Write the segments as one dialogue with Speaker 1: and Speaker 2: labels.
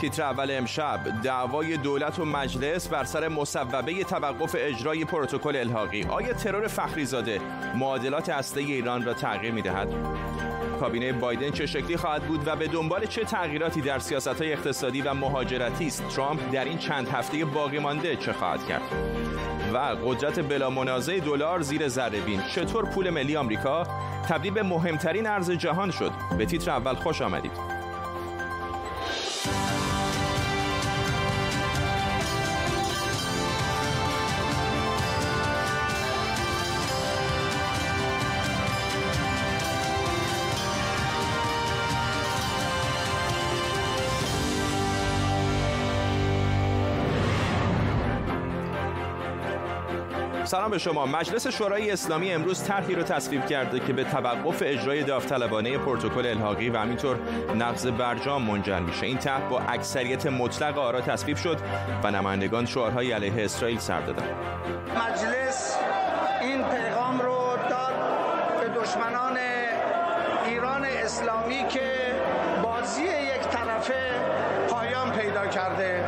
Speaker 1: تیتر اول امشب دعوای دولت و مجلس بر سر مصوبه توقف اجرای پروتکل الحاقی. آیا ترور فخری زاده معادلات هسته ایران را تغییر می‌دهد؟ کابینه بایدن چه شکلی خواهد بود و به دنبال چه تغییراتی در سیاست اقتصادی و مهاجرتی است؟ ترامپ در این چند هفته باقی مانده چه خواهد کرد؟ و قدرت بلا منازع دلار زیر ذره بین. چطور پول ملی آمریکا تبدیل به مهمترین ارز جهان شد؟ به تیتر اول خوش آمدید. سلام به شما. مجلس شورای اسلامی امروز طرحی رو تصویب کرده که به توقف اجرای داوطلبانه پروتکل الحاقی و همینطور نقض برجام منجر میشه. این طرح با اکثریت مطلق آرا تصویب شد و نمایندگان شعارهای علیه اسرائیل سر دادن.
Speaker 2: مجلس این پیغام رو داد به دشمنان ایران اسلامی که بازی یک طرفه پایان پیدا کرده.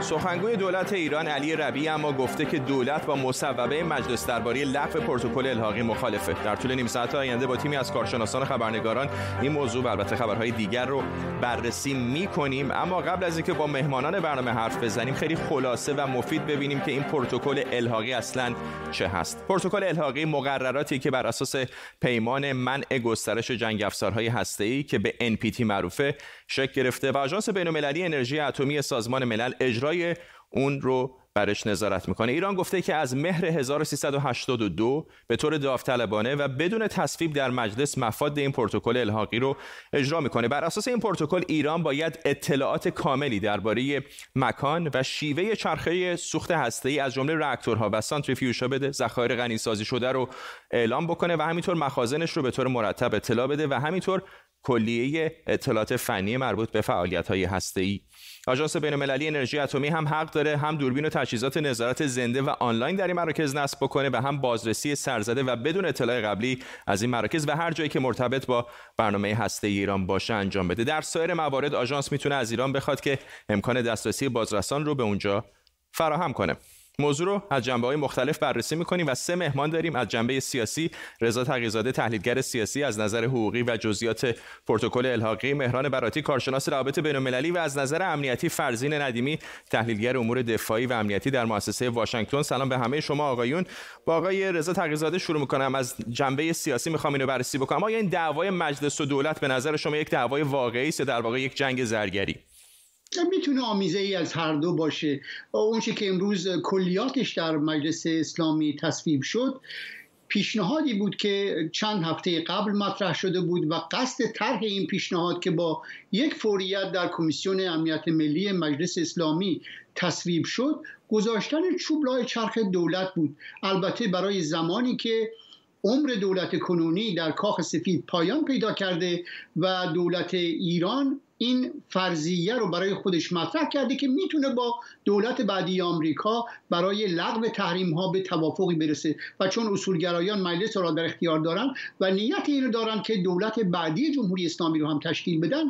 Speaker 1: سخنگوی دولت ایران علی ربی اما گفته که دولت با مصوبه مجلس درباره لغو پروتکل الحاقی مخالفه. در طول نیم ساعت آینده با تیمی از کارشناسان خبرنگاران این موضوع و البته خبرهای دیگر رو بررسی می کنیم اما قبل از اینکه با مهمانان برنامه حرف بزنیم خیلی خلاصه و مفید ببینیم که این پروتکل الحاقی اصلا چه هست. پروتکل الحاقی مقرراتی که بر اساس پیمان منع گسترش جنگ افزارهای هسته‌ای که به NPT معروفه شکل گرفته و آژانس بین‌المللی انرژی اتمی سازمان ملل اجرای اون رو برش نظارت می‌کنه. ایران گفته که از مهر 1382 به طور داوطلبانه و بدون تصویب در مجلس مفاد این پروتکل الحاقی رو اجرا می‌کنه. بر اساس این پروتکل ایران باید اطلاعات کاملی درباره مکان و شیوه چرخه سوخت هسته‌ای از جمله راکتورها و سانتریفیوژها بده ذخایر غنی سازی شده رو اعلام بکنه و همینطور مخازنش رو به طور مرتب اطلاع بده و همینطور کلیه اطلاعات فنی مربوط به فعالیت های هسته آژانس بین‌المللی انرژی اتمی هم حق داره هم دوربین و تجهیزات نظارت زنده و آنلاین در این مراکز نصب بکنه و هم بازرسی سرزده و بدون اطلاع قبلی از این مراکز و هر جایی که مرتبط با برنامه هسته ایران باشه انجام بده. در سایر موارد آژانس می‌تونه از ایران بخواد که امکان دسترسی بازرسان رو به اونجا فراهم کنه. موضوع رو از جنبه های مختلف بررسی می‌کنیم و سه مهمان داریم. از جنبه سیاسی رضا تقیزاده تحلیلگر سیاسی از نظر حقوقی و جزئیات پروتکل الحاقی مهران براتی کارشناس روابط بین‌المللی و از نظر امنیتی فرزین ندیمی تحلیلگر امور دفاعی و امنیتی در مؤسسه واشنگتن. سلام به همه شما آقایون. با آقای رضا تقیزاده شروع می‌کنم. از جنبه سیاسی می‌خوام اینو بررسی بکنم. آیا این دعوای مجلس و دولت به نظر شما یک دعوای واقعی است در واقع یک جنگ زرگری؟
Speaker 3: می‌تونه آمیزه ای از هر دو باشه؟ اون که امروز کلیاتش در مجلس اسلامی تصویب شد پیشنهادی بود که چند هفته قبل مطرح شده بود و قصد طرح این پیشنهاد که با یک فوریت در کمیسیون امنیت ملی مجلس اسلامی تصویب شد گذاشتن چوب لای چرخ دولت بود. البته برای زمانی که عمر دولت کنونی در کاخ سفید پایان پیدا کرده و دولت ایران این فرضیه رو برای خودش مطرح کرده که می‌تونه با دولت بعدی آمریکا برای لغو تحریم ها به توافقی برسه و چون اصولگرایان مجلس را در اختیار دارن و نیت اینو دارن که دولت بعدی جمهوری اسلامی رو هم تشکیل بدن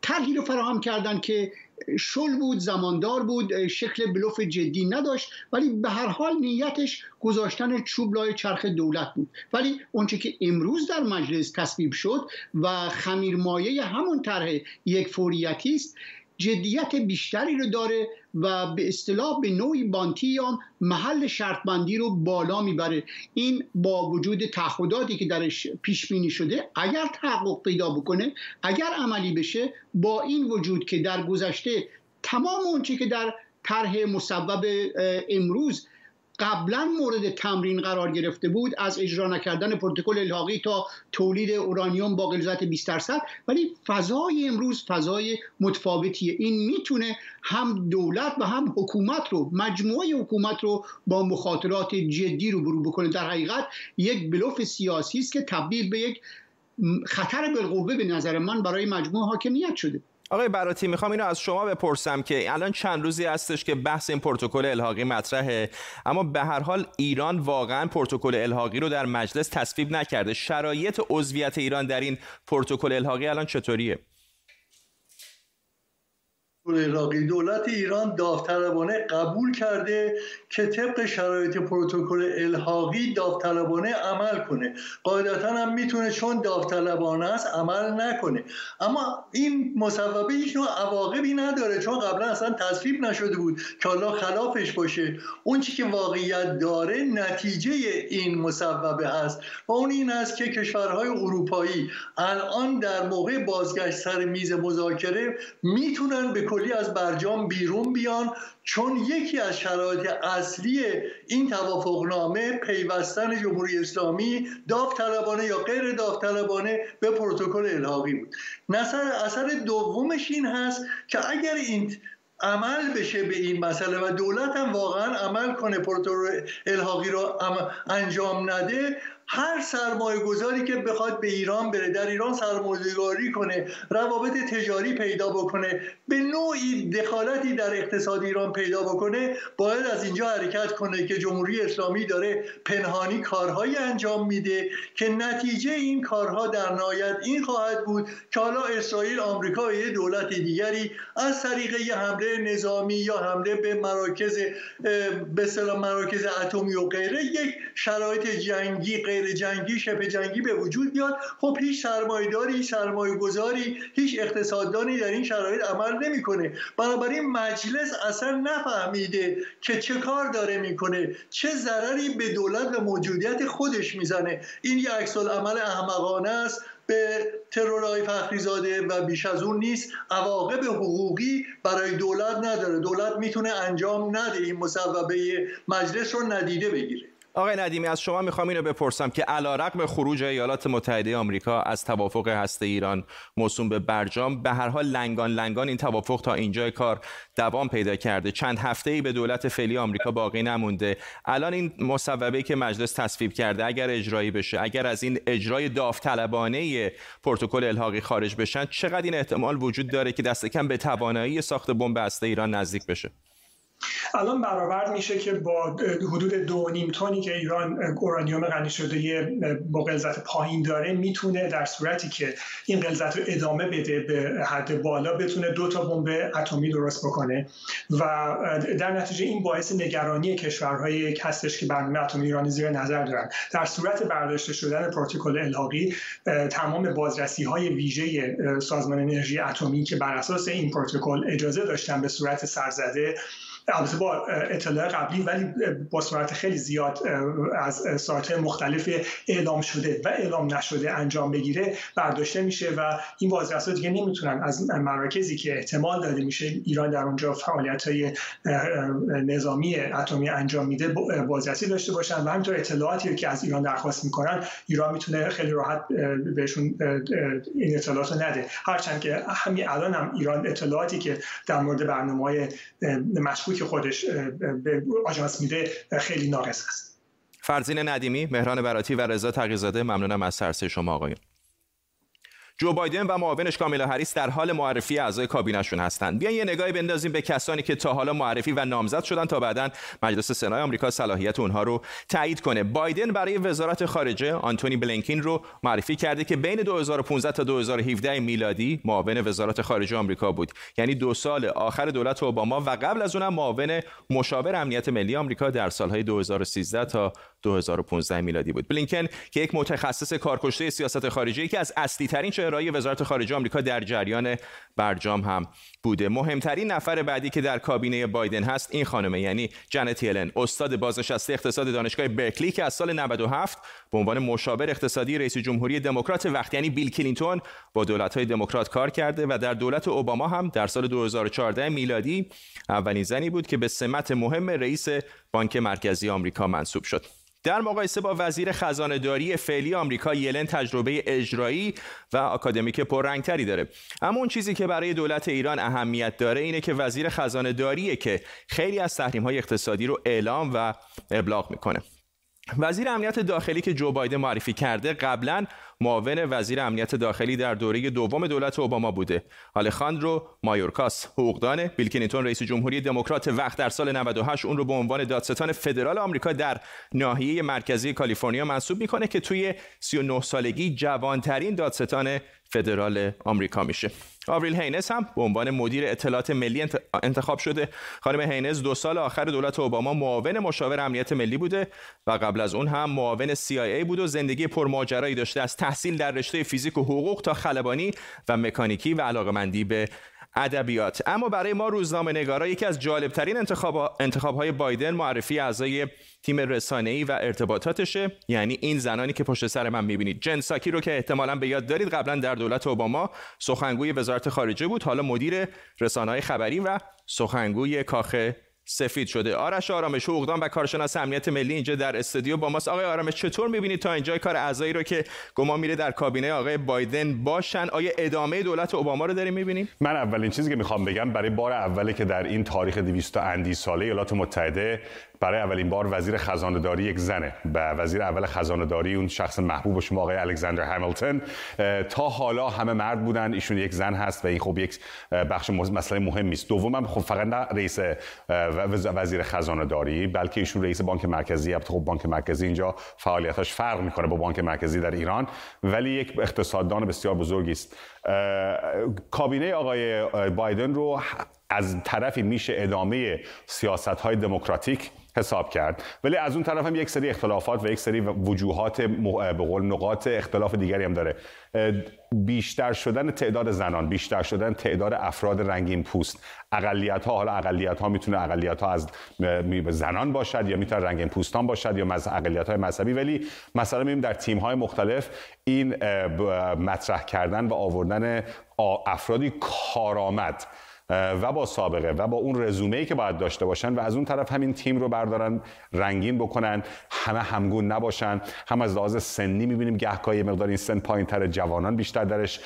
Speaker 3: طرحی رو فراهم کردن که شل بود زماندار بود شکل بلوف جدی نداشت ولی به هر حال نیتش گذاشتن چوب لای چرخ دولت بود. ولی اونچه که امروز در مجلس تصویب شد و خمیرمایه همون طرح یک فوریتی است جدیت بیشتری رو داره و به اصطلاح به نوعی بانتی یا محل شرط بندی رو بالا می‌بره. این با وجود تعهداتی که درش پیش بینی شده اگر تحقق پیدا بکنه اگر عملی بشه با این وجود که در گذشته تمام اونچه که در طرح مصوب امروز قبلا مورد تمرین قرار گرفته بود از اجرا نکردن پروتکل الحاقی تا تولید اورانیوم با غلظت 20 درصد. ولی فضای امروز فضای متفاوتیه. این می‌تونه هم دولت و هم حکومت رو مجموعه حکومت رو با مخاطرات جدی رو برو بکنه. در حقیقت یک بلوف سیاسی است که تبدیل به یک خطر بالقوه به نظر من برای مجموعه حاکمیت شده.
Speaker 1: آقای براتی می‌خوام اینو از شما بپرسم که الان چند روزی هستش که بحث این پروتکل الحاقی مطرحه اما به هر حال ایران واقعا پروتکل الحاقی رو در مجلس تصویب نکرده. شرایط عضویت ایران در این پروتکل الحاقی الان چطوریه؟
Speaker 4: عراقی دولت ایران داوطلبانه قبول کرده که طبق شرایط پروتکل الحاقی داوطلبانه عمل کنه. قاعدتا هم می‌تونه چون داوطلبانه است عمل نکنه. اما این مصوبه هیچ نوع عواقبی نداره چون قبلا اصلا تصویب نشده بود که حالا خلافش باشه. اون چی که واقعیت داره نتیجه این مصوبه هست و اون این است که کشورهای اروپایی الان در موقع بازگشت سر میز مذاکره می‌تونن به کلی از برجام بیرون بیان چون یکی از شرایط اصلی این توافقنامه پیوستن جمهوری اسلامی داوطلبانه یا غیر داوطلبانه به پروتکل الحاقی بود. نظر اثر دومش این هست که اگر این عمل بشه به این مسئله و دولت هم واقعا عمل کنه پروتکل الحاقی رو انجام نده هر سرمایه گذاری که بخواد به ایران بره در ایران سرمایه کنه روابط تجاری پیدا بکنه به نوعی دخالتی در اقتصاد ایران پیدا بکنه باید از اینجا حرکت کنه که جمهوری اسلامی داره پنهانی کارهایی انجام میده که نتیجه این کارها در نهایت این خواهد بود که حالا اسرائیل آمریکا و یه دولت دیگری از طریق یه حمله نظامی یا حمله به مراکز به مراکز اتمی و غیره یک شرایط جنگی غیر جنگی شبه جنگی به وجود بیاد خب هیچ سرمایه‌داری سرمایه گذاری هیچ اقتصاددانی در این شرایط عمل نمی‌کنه. بنابراین مجلس اصلا نفهمیده که چه کار داره می‌کنه. چه ضرری به دولت و موجودیت خودش می‌زنه. این یک عکس عمل احمقانه است. به ترورهای فخریزاده و بیش از اون نیست. عواقب حقوقی برای دولت نداره. دولت می‌تونه انجام نده این مصوبه. مجلس رو ندیده بگیره.
Speaker 1: آقای ندیمی از شما می‌خوام اینو بپرسم که علیرغم خروج ایالات متحده آمریکا از توافق هسته ایران موسوم به برجام به هر حال لنگان لنگان این توافق تا اینجای کار دوام پیدا کرده. چند هفته ای به دولت فعلی آمریکا باقی نمونده. الان این مصوبه که مجلس تصویب کرده اگر اجرایی بشه اگر از این اجرای داوطلبانه پروتکل الحاقی خارج بشن چقدر این احتمال وجود داره که دست کم به توانایی ساخت بمب هسته ایران نزدیک بشه؟
Speaker 5: الان برابر میشه که با حدود دو نیم تونی که ایران اورانیوم غنی شده با غلظت پایین داره می‌تونه در صورتی که این غلظت رو ادامه بده به حد بالا بتونه دو تا بمب اتمی درست بکنه و در نتیجه این باعث نگرانی کشورهای هستش که برنامه اتمی ایران زیر نظر دارن. در صورت برداشته شدن پروتکل الحاقی تمام بازرسی های ویژه سازمان انرژی اتمی که بر اساس این پروتکل اجازه داشتن به صورت سرزده البته با اطلاع قبلی ولی با سرعت خیلی زیاد از ساعت مختلف اعلام شده و اعلام نشده انجام بگیره برداشته میشه و این بازرسا دیگه نمی‌تونن از مراکزی که احتمال داده میشه ایران در اونجا فعالیت های نظامی اتمی انجام میده بازرسی داشته باشن و همینطور اطلاعاتی که از ایران درخواست می‌کنن ایران می‌تونه خیلی راحت بهشون این اطلاعات رو نده. هرچند که همین الان هم ایران اطلاعاتی که در مورد برنامه های که خودش به آژانس میده خیلی ناقص است.
Speaker 1: فرزین ندیمی مهران براتی و رضا تقیزاده ممنونم از سرسه شما آقایان جو بایدن و معاونش کامیلا هریس در حال معرفی اعضای کابینهشون هستند. بیاین یه نگاهی بندازیم به کسانی که تا حالا معرفی و نامزد شدن تا بعدا مجلس سنای آمریکا صلاحیت اونها رو تایید کنه. بایدن برای وزارت خارجه آنتونی بلینکین رو معرفی کرده که بین 2015 تا 2017 میلادی معاون وزارت خارجه آمریکا بود. یعنی دو سال آخر دولت اوباما و قبل از اونم معاون مشاور امنیت ملی آمریکا در سالهای 2013 تا 2015 میلادی بود. بلینکن که یک متخصص کارکشته سیاست خارجی که از اصلی ترین چهره‌های وزارت خارجه آمریکا در جریان برجام هم بوده. مهمترین نفر بعدی که در کابینه بایدن هست این خانمه یعنی جنت یلن. استاد بازنشسته اقتصاد دانشگاه برکلی که از سال 97 به عنوان مشاور اقتصادی رئیس جمهوری دموکرات وقت یعنی بیل کلینتون با دولت‌های دموکرات کار کرده و در دولت اوباما هم در سال 2014 میلادی اولین زنی بود که به سمت مهم رئیس بانک مرکزی آمریکا منصوب شد. در مقایسه با وزیر خزانه فعلی آمریکا یلن تجربه اجرایی و آکادمیک پررنگتری داره. اما اون چیزی که برای دولت ایران اهمیت داره اینه که وزیر خزانه داریه که خیلی از تحریم های اقتصادی رو اعلام و ابلاغ می‌کنه. وزیر امنیت داخلی که جو بایدن معرفی کرده قبلا معاون وزیر امنیت داخلی در دوره دوم دولت اوباما بوده. آلخاندرو مایورکاس حقوقدان بیل کلینتون رئیس جمهوری دموکرات وقت در سال 98 اون رو به عنوان دادستان فدرال آمریکا در ناحیه مرکزی کالیفرنیا منصوب می‌کنه که توی 39 سالگی جوانترین دادستان فدرال آمریکا میشه. آوریل هینز هم به عنوان مدیر اطلاعات ملی انتخاب شده. خانم هینز دو سال آخر دولت اوباما معاون مشاور امنیت ملی بوده و قبل از اون هم معاون CIA بود و زندگی پرماجرایی داشته. از تحصیل در رشته فیزیک و حقوق تا خلبانی و مکانیکی و علاقمندی به ادبیات. اما برای ما روزنامه نگارا یکی از جالبترین انتخاب انتخاب های بایدن معرفی اعضای تیم رسانه‌ای و ارتباطاتشه. یعنی این زنانی که پشت سر من می‌بینید. جن ساکی رو که احتمالا به یاد دارید. قبلا در دولت اوباما سخنگوی وزارت خارجه بود. حالا مدیر رسانه‌های خبری و سخنگوی کاخ سفید شده. آرش آرامش حقوقدان و کارشناس امنیت ملی اینجا در استودیو با ماست. آقای آرامش چطور می‌بینید تا اینجا کار اعضایی رو که گمان میره در کابینه آقای بایدن باشن؟ آیا ادامه دولت اوباما رو داریم می‌بینیم؟
Speaker 6: من اولین چیزی که می‌خوام بگم برای بار اوله که در این تاریخ 200 اندی ساله ایالات متحده برای اولین بار وزیر خزانه داری یک زنه. و وزیر اول خزانه داری اون شخص محبوب شما آقای الکساندر همیلتون تا حالا همه مرد بودن ایشون یک زن هست و این خب یک بخش مسئله مهمی است دومم خب فقط نه رئیس وزیر خزانه داری بلکه ایشون رئیس بانک مرکزی. خب بانک مرکزی اینجا فعالیتاش فرق می‌کنه با بانک مرکزی در ایران. ولی یک اقتصاددان بسیار بزرگی است. کابینه آقای بایدن رو از طرفی میشه ادامه سیاست های دموکراتیک حساب کرد. ولی از اون طرف هم یک سری اختلافات و یک سری وجوهات به قول نقاط اختلاف دیگری هم داره. بیشتر شدن تعداد زنان بیشتر شدن تعداد افراد رنگین پوست. اقلیت ها حالا اقلیت ها می‌تونه اقلیت ها از زنان باشد یا می‌تونه رنگین پوستان باشد یا اقلیت های مذهبی. ولی مثلا می‌بینیم در تیم های مختلف این مطرح کردن و آوردن افرادی کارآمد. و با سابقه و با اون رزومه که باید داشته باشن و از اون طرف همین تیم رو بردارن رنگین بکنن همه همگون نباشن. هم از لحاظ سنی می‌بینیم گهگاهی مقدار این سن پایین تر جوانان بیشتر درش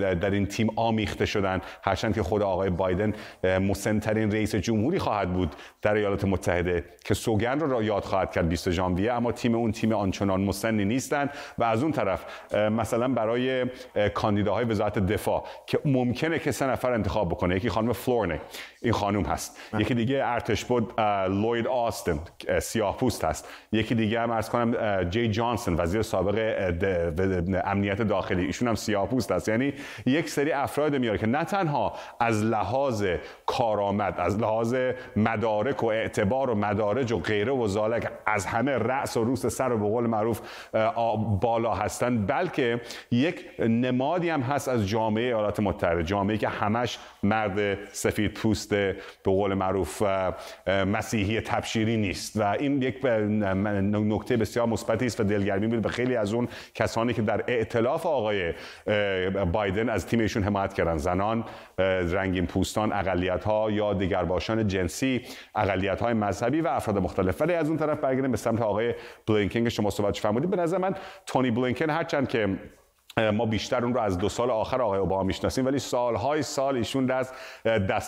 Speaker 6: در این تیم آمیخته شدن. هرچند که خود آقای بایدن مسنترین رئیس جمهوری خواهد بود در ایالات متحده که سوگن رو را یاد خواهد کرد 20 ژانویه. اما تیم اون تیم آنچنان مسنی نیستن و از اون طرف مثلا برای کاندیداهای وزارت دفاع که ممکنه که سه نفر انتخاب بکنه یکی خانم فلورنی این خانم هست. یکی دیگه ارتش بود لوید آستن سیاه پوست هست. یکی دیگه هم ارز کنم جی جانسون وزیر سابق امنیت داخلی. ایشون هم سیاه پوست هست. یعنی یک سری افراد میاره که نه تنها از لحاظ کارآمد از لحاظ مدارک و اعتبار و مدارج و غیره و زالک از همه رأس و روس سر و به قول معروف بالا هستند بلکه یک نمادی هم هست از جامعه ایالات متحده. جامعه که همش مرد سفید پوست به قول معروف مسیحی تبشیری نیست. و این یک نکته بسیار مثبتی است و دلگرمی بود به خیلی از اون کسانی که در ائتلاف آقای بایدن از تیمشون حمایت کردن. زنان رنگین پوستان اقلیت ها یا دیگرباشان جنسی اقلیت های مذهبی و افراد مختلف. ولی از اون طرف برگردیم به سمت آقای بلینکن که شما صحبتش فرمودید. به نظر من تونی بلینکن هرچند که ما بیشتر اون رو از دو سال آخر آقای اوباما می‌شناسیم ولی سالهای سال ایشون از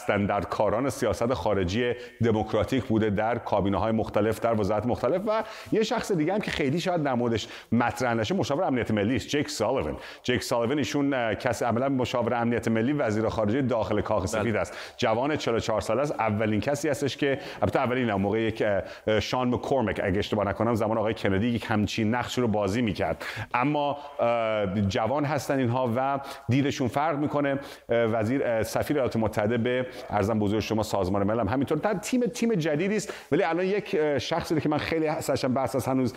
Speaker 6: در کاران سیاست خارجی دموکراتیک بوده در کابینه های مختلف در وزارت مختلف و یه شخص دیگه هم که خیلی شاید نمودش مطرح نشه مشاور امنیت ملی است جک سالیوان جک سالیوان ایشون کسی عملا مشاور امنیت ملی وزیر خارجه داخل کاخ بله. سفید است. جوان 44 ساله است. اولین کسی هستش که البته اولین موقع یک شان مکورمک اگه اشتباه نکنم زمان آقای کندی یک همچین نقش رو بازی می‌کرد. اما جوان هستن اینها و دیدشون فرق می‌کنه. وزیر سفیر ایالات متحده به ارزم بزرگ شما سازمان ملل هم همینطور. تا تیم تیم جدیدی است ولی الان یک شخصی که من خیلی سرشم بحث از هنوز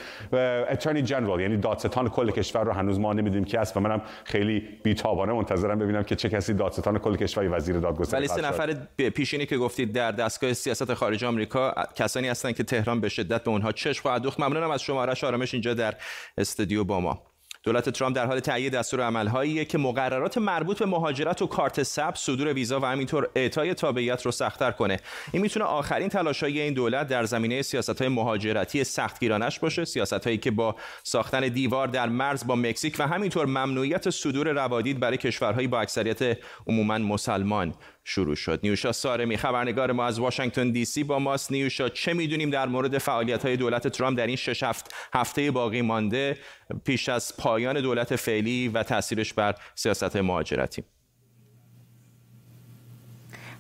Speaker 6: اترنی جنرال یعنی دادستان کل کشور رو هنوز ما نمی‌دونیم کی است و منم خیلی بیتابانه منتظرم ببینم که چه کسی دادستان کل کشور وزیر دادگستری
Speaker 1: ولی سه نفر پیشینی که گفتید در دستگاه سیاست خارجه آمریکا کسانی هستند که تهران به شدت به اونها چشم خواهد دوخت. ممنونم از شما. آرش آرامش اینجا در استودیو با ما. دولت ترامپ در حال تهیه دستور عملهایی که مقررات مربوط به مهاجرت و کارت سبز صدور ویزا و همینطور اعطای تابعیت رو سختتر کنه. این می‌تونه آخرین تلاشهای این دولت در زمینه سیاست های مهاجرتی سختگیرانش باشه. سیاست هایی که با ساختن دیوار در مرز با مکزیک و همینطور ممنوعیت صدور روادید برای کشورهایی با اکثریت عموما مسلمان شروع شد. نیوشا سارمی خبرنگار ما از واشنگتن دی سی. با ماست نیوشا چه می‌دونیم در مورد فعالیت های دولت ترامپ در این شش هفت هفته باقی مانده؟ پیش از پایان دولت فعلی و تاثیرش بر سیاست مهاجرتی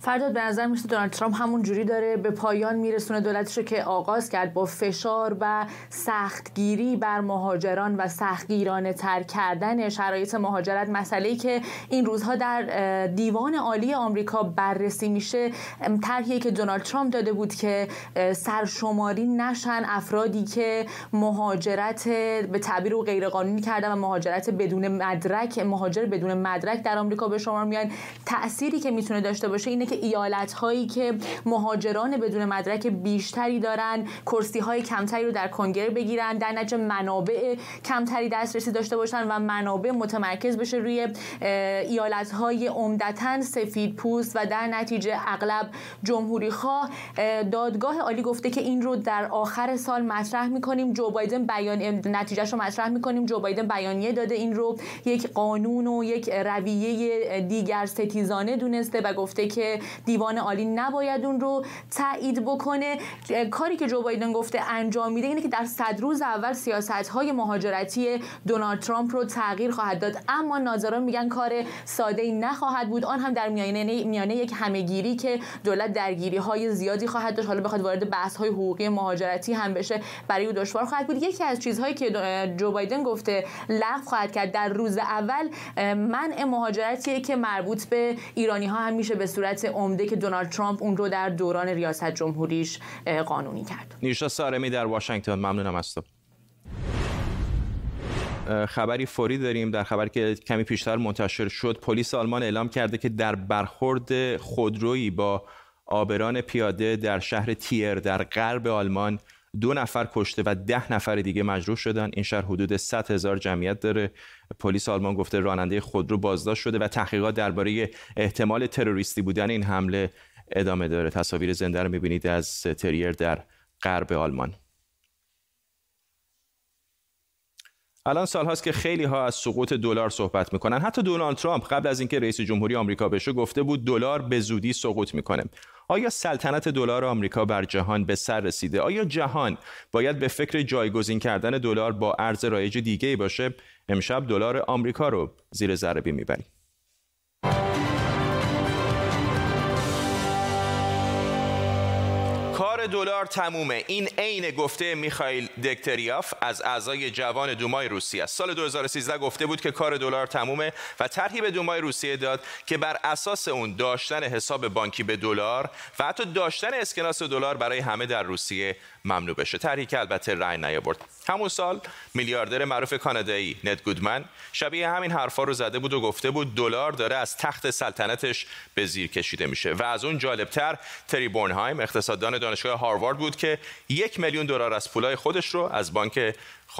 Speaker 7: فرداد به نظر میشه دونالد ترامپ همون جوری داره به پایان میرسونه دولتش رو که آغاز کرد با فشار و سختگیری بر مهاجران و سختگیرانه تر کردن شرایط مهاجرت. مسئله ای که این روزها در دیوان عالی آمریکا بررسی میشه طرحی که دونالد ترامپ داده بود که سرشماری نشن افرادی که مهاجرت به تعبیر و غیرقانونی کردن و مهاجرت بدون مدرک مهاجر بدون مدرک در آمریکا به شما میان. تأثیری که می‌تونه داشته باشه اینه که ایالت هایی که مهاجران بدون مدرک بیشتری دارن کرسی های کمتری رو در کنگره بگیرن در نتیجه منابع کمتری دسترسی داشته باشن و منابع متمرکز بشه روی ایالت های عمدتا سفید پوست و در نتیجه اغلب جمهوری خواه. دادگاه عالی گفته که این رو در آخر سال مطرح می‌کنیم. جو بایدن بیان نتیجهش رو مطرح می‌کنیم. جو بایدن بیانیه داده این رو. یک قانون و یک رویه دیگر ستیزانه دونسته و گفته که دیوان عالی نباید اون رو تایید بکنه. کاری که جو بایدن گفته انجام میده اینه که در صد روز اول سیاست های مهاجرتی دونالد ترامپ رو تغییر خواهد داد. اما ناظران میگن کار ساده ای نخواهد بود. آن هم در میانه میانه یک همهگیری که دولت درگیری های زیادی خواهد داشت. حالا بخواد وارد بحث های حقوقی مهاجرتی هم بشه برای او دشوار خواهد بود. یکی از چیزهایی که جو بایدن گفته لغو خواهد کرد در روز اول منع مهاجرتی که مربوط به ایرانی ها هم میشه به صورت عمده که دونالد ترامپ اون رو در دوران ریاست جمهوریش قانونی کرد.
Speaker 1: نیشا سارمی در واشنگتن. ممنونم از تو. خبری فوری داریم در خبر که کمی پیشتر منتشر شد. پلیس آلمان اعلام کرده که در برخورد خودرویی با آبران پیاده در شهر تیر در غرب آلمان دو نفر کشته و ده نفر دیگه مجروح شدن. این شهر حدود 100 هزار جمعیت داره. پلیس آلمان گفته راننده خودرو بازداشت شده و تحقیقات درباره احتمال تروریستی بودن این حمله ادامه داره. تصاویر زنده رو می‌بینید از تریر در غرب آلمان. الان سال هاست که خیلی ها از سقوط دلار صحبت می‌کنن. حتی دونالد ترامپ قبل از اینکه رئیس جمهوری آمریکا بشه گفته بود دلار به زودی سقوط می‌کنه. آیا سلطنت دلار آمریکا بر جهان به سر رسیده؟ آیا جهان باید به فکر جایگزین کردن دلار با ارز رایج دیگه باشه؟ امشب دلار آمریکا رو زیر ذره می‌بریم. دلار تمومه. این عین گفته میخائیل دکتریاف از اعضای جوان دومای روسیه است. سال 2013 گفته بود که کار دلار تمومه و طرحی به دومای روسیه داد که بر اساس اون داشتن حساب بانکی به دلار و حتی داشتن اسکناس دلار برای همه در روسیه ممنوع بشه. طرحی که البته رأی نیاورد. همون سال میلیاردر معروف کانادایی ند گودمن شبیه همین حرفا رو زده بود و گفته بود دلار داره از تخت سلطنتش به زیر کشیده میشه. و از اون جالبتر تری بورنهایم اقتصاددان دانشگاه هاروارد بود که یک میلیون دلار از پولای خودش رو از بانک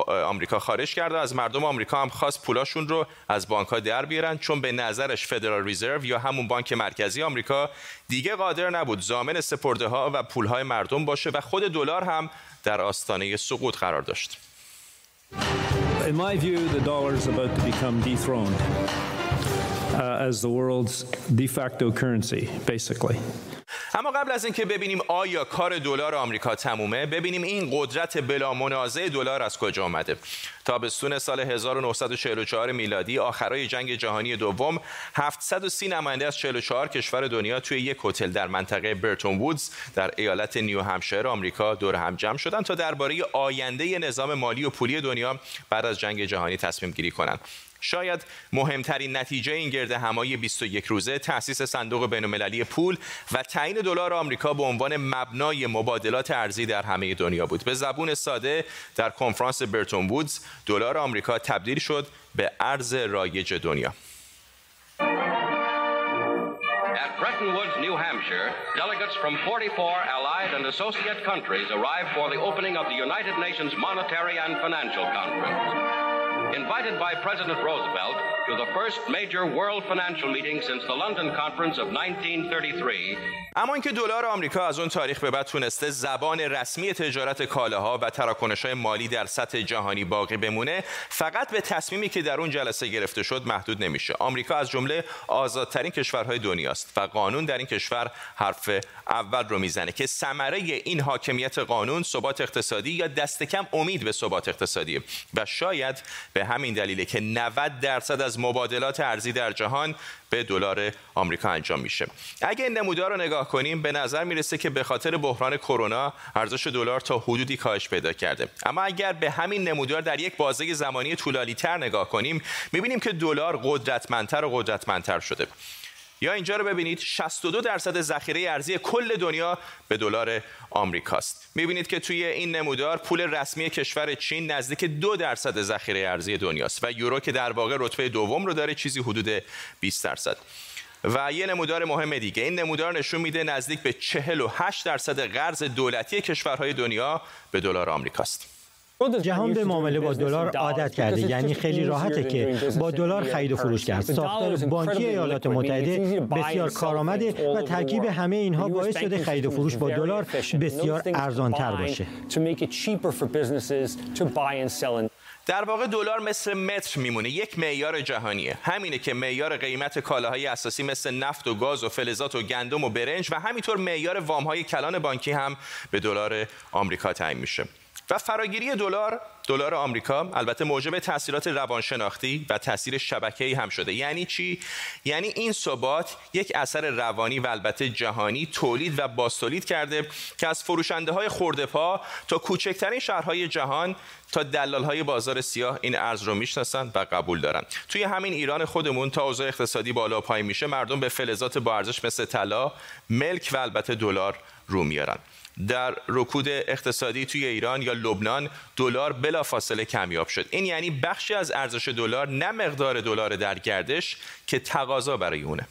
Speaker 1: آمریکا خارج کرده از مردم آمریکا هم خواست پولاشون رو از بانک ها در بیارن چون به نظرش فدرال ریزرو یا همون بانک مرکزی آمریکا دیگه قادر نبود زامن سپرده ها و پول های مردم باشه و خود دلار هم در آستانه سقوط قرار داشت. In my view, the dollar is about to become dethroned uh, as the world's de facto currency, basically. اما قبل از اینکه ببینیم آیا کار دلار آمریکا تمومه ببینیم این قدرت بلا منازع دلار از کجا آمده تابستون سال 1944 میلادی آخرای جنگ جهانی دوم 730 نماینده از 44 کشور دنیا توی یک هتل در منطقه برتون وودز در ایالت نیو همشایر آمریکا دور هم جمع شدند تا درباره آینده نظام مالی و پولی دنیا بعد از جنگ جهانی تصمیم گیری کنند شاید مهمترین نتیجه این گرد همایی 21 روزه تأسیس صندوق بین‌المللی پول و تعیین دلار آمریکا به عنوان مبنای مبادلات ارزی در همه دنیا بود. به زبون ساده در کنفرانس برتون وودز دلار آمریکا تبدیل شد به ارز رایج دنیا. At Bretton Woods, New Hampshire, delegates from 44 allied and associate countries arrived for the opening of the United Nations Monetary and Financial Conference.
Speaker 8: invited by President Roosevelt to the first major world financial meeting since the London Conference of 1933.
Speaker 1: اما اینکه دلار آمریکا از اون تاریخ به بعد تونسته زبان رسمی تجارت کالاها و تراکنش‌های مالی در سطح جهانی باقی بمونه فقط به تصمیمی که در اون جلسه گرفته شد محدود نمیشه آمریکا از جمله آزادترین کشورهای دنیاست و قانون در این کشور حرف اول رو می‌زنه که ثمره این حاکمیت قانون ثبات اقتصادی یا دست کم امید به ثبات اقتصادی و شاید به همین دلیله که 90 درصد از مبادلات ارزی در جهان به دلار آمریکا انجام میشه. اگه این نمودار رو نگاه کنیم به نظر می‌رسه که به خاطر بحران کرونا ارزش دلار تا حدودی کاهش پیدا کرده. اما اگر به همین نمودار در یک بازه زمانی طولانی تر نگاه کنیم می‌بینیم که دلار قدرتمندتر و قدرتمندتر شده. یا اینجا رو ببینید 62 درصد ذخیره ارزی کل دنیا به دلار آمریکاست. می‌بینید که توی این نمودار پول رسمی کشور چین نزدیک دو درصد ذخیره ارزی دنیاست و یورو که در واقع رتبه دوم رو داره چیزی حدود 20 درصد. و یه نمودار مهم دیگه این نمودار نشون میده نزدیک به 48 درصد قرض دولتی کشورهای دنیا به دلار آمریکاست.
Speaker 9: جهان به معامله با دلار عادت کرده. یعنی خیلی راحته که با دلار خرید و فروش کرد ساختار بانکی ایالات متحده بسیار کارآمده و ترکیب همه اینها باعث شده خرید و فروش با دلار بسیار ارزان تر باشه.
Speaker 1: در واقع دلار مثل متر میمونه. یک معیار جهانیه. همینه که معیار قیمت کالاهای اساسی مثل نفت و گاز و فلزات و گندم و برنج و همینطور معیار وامهای کلان بانکی هم به دلار آمریکا تعیین میشه. و فراگیری دلار دلار آمریکا البته موجب تاثیرات روانشناختی و تاثیر شبکه‌ای هم شده. یعنی چی؟ یعنی این ثبات یک اثر روانی و البته جهانی تولید و باستولید کرده که از فروشنده های خورده پا تا کوچکترین شهرهای جهان تا دلال های بازار سیاه این ارز رو می‌شناسن و قبول دارن. توی همین ایران خودمون تا اوضاع اقتصادی بالا پایین میشه مردم به فلزات با ارزش مثل طلا ملک و البته دلار رو میارن. در رکود اقتصادی توی ایران یا لبنان دلار بلافاصله کمیاب شد. این یعنی بخشی از ارزش دلار نه مقدار دلار در گردش که تقاضا برای اونه.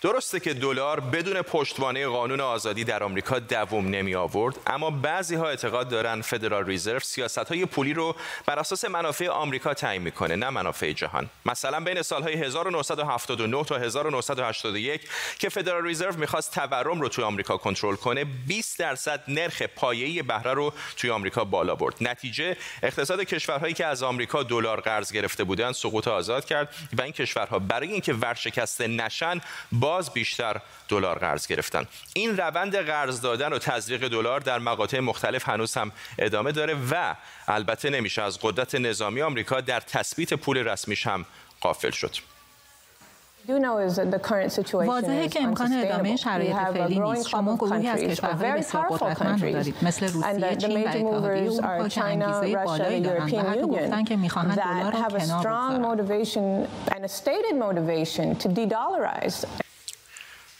Speaker 1: درسته که دلار بدون پشتوانه قانون آزادی در آمریکا دوم نمی آورد اما بعضی ها اعتقاد دارن فدرال ریزرو سیاست های پولی رو بر اساس منافع آمریکا تعیین می‌کنه نه منافع جهان. مثلا بین سالهای 1979 تا 1981 که فدرال ریزرو می‌خواست تورم رو توی آمریکا کنترل کنه 20 درصد نرخ پایه‌ای بهره رو توی آمریکا بالا برد. نتیجه اقتصاد کشورهایی که از آمریکا دلار قرض گرفته بودند سقوط آزاد کرد و این کشورها برای اینکه ورشکسته نشن باز بیشتر دلار قرض گرفتن. این روند قرض دادن و تزریق دلار در مقاطع مختلف هنوز هم ادامه داره و البته نمیشه از قدرت نظامی آمریکا در تثبیت پول رسمیش هم قافل شد.
Speaker 7: واضحه که امکان ادامه شرایط فعلی نیست. شما گروهی از کشورهای بسیار قدرتمند رو دارید. مثل روسیه چین و اتحادیه اروپا که انگیزه بالایی دارند و حتی گفتن که می‌خواهند دلار رو کنار بگذارند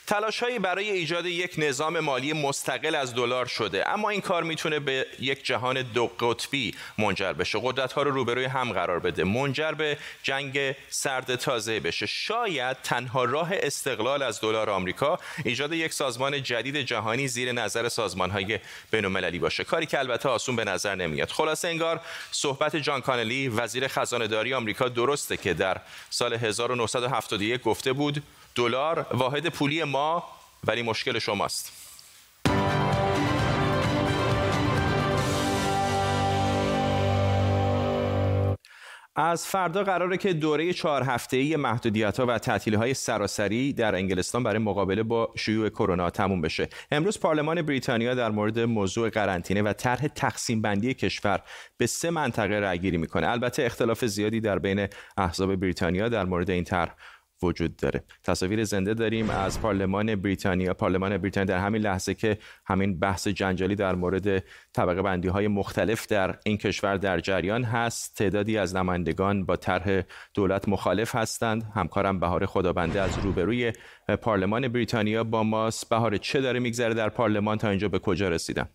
Speaker 1: تلاشهایی برای ایجاد یک نظام مالی مستقل از دلار شده اما این کار می‌تونه به یک جهان دو قطبی منجر بشه. قدرت ها رو روبروی هم قرار بده منجر به جنگ سرد تازه بشه. شاید تنها راه استقلال از دلار آمریکا ایجاد یک سازمان جدید جهانی زیر نظر سازمان های بین باشه. کاری که البته آسون به نظر نمیاد. خلاصه انگار صحبت جان کانلی وزیر خزانه داری آمریکا درسته که در سال 1971 گفته بود دلار واحد پولی ما ولی مشکل شماست از فردا قراره که دوره چهار هفته‌ای محدودیت‌ها و تعطیلی‌های سراسری در انگلستان برای مقابله با شیوع کرونا تموم بشه. امروز پارلمان بریتانیا در مورد موضوع قرنطینه و طرح تقسیم بندی کشور به سه منطقه رأیگیری می‌کنه. البته اختلاف زیادی در بین احزاب بریتانیا در مورد این طرح وجود داره. تصاویر زنده داریم از پارلمان بریتانیا. پارلمان بریتانیا در همین لحظه که همین بحث جنجالی در مورد طبقه بندی های مختلف در این کشور در جریان هست تعدادی از نمایندگان با طرح دولت مخالف هستند. همکارم بهار خدابنده از روبروی پارلمان بریتانیا با ماست. بهار چه داره میگذره در پارلمان؟ تا اینجا به کجا رسیدن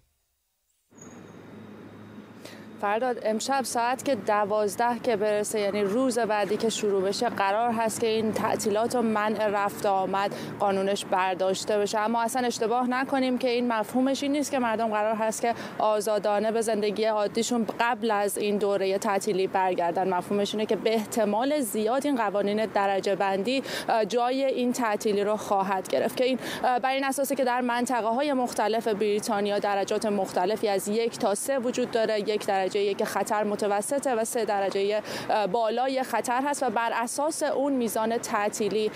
Speaker 10: فرداد امشب ساعت که دوازده که برسه یعنی روز بعدی که شروع بشه قرار هست که این تعطیلات و منع رفت آمد قانونش برداشته بشه. اما اصلا اشتباه نکنیم که این مفهومش این نیست که مردم قرار هست که آزادانه به زندگی عادیشون قبل از این دوره تعطیلی برگردن. مفهومش اینه که به احتمال زیاد این قوانین درجه بندی جای این تعطیلی رو خواهد گرفت که این بر این اساسی که در منطقه های مختلف بریتانیا درجات مختلفی از یک تا سه وجود داره یک درجه که خطر متوسطه و سه درجه بالای خطر هست و بر اساس اون میزان تعطیلی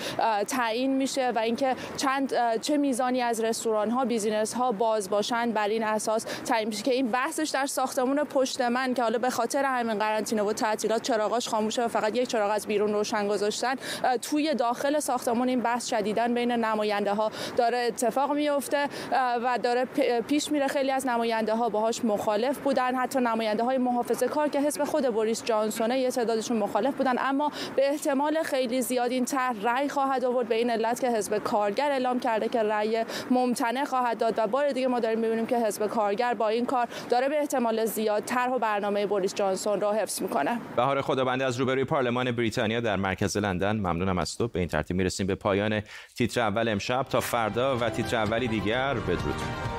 Speaker 10: تعیین میشه و اینکه چند چه میزانی از رستوران ها بیزینس ها باز باشند بر این اساس تعیین میشه که این بحثش در ساختمون پشت من که حالا به خاطر همین قرنطینه و تعطیلات چراغاش خاموشه و فقط یک چراغ از بیرون روشن گذاشتن توی داخل ساختمون این بحث شدیدن بین نماینده ها داره اتفاق میفته و داره پیش میره. خیلی از نماینده ها باهاش مخالف بودن حتی نماینده های محافظه کار که حزب خود بوریس جانسونه یه تعدادشون مخالف بودن اما به احتمال خیلی زیاد این طرح رأی خواهد آورد. به این علت که حزب کارگر اعلام کرده که رأی ممتنع خواهد داد و بار دیگه ما داریم می‌بینیم که حزب کارگر با این کار داره به احتمال زیاد طرح و برنامه بوریس جانسون را حفظ می‌کنه.
Speaker 1: بهار خدابنده از روبروی پارلمان بریتانیا در مرکز لندن. ممنونم از تو. به این ترتیب می‌رسیم به پایان تیتر اول امشب. تا فردا و تیتر اولی دیگر بدرود.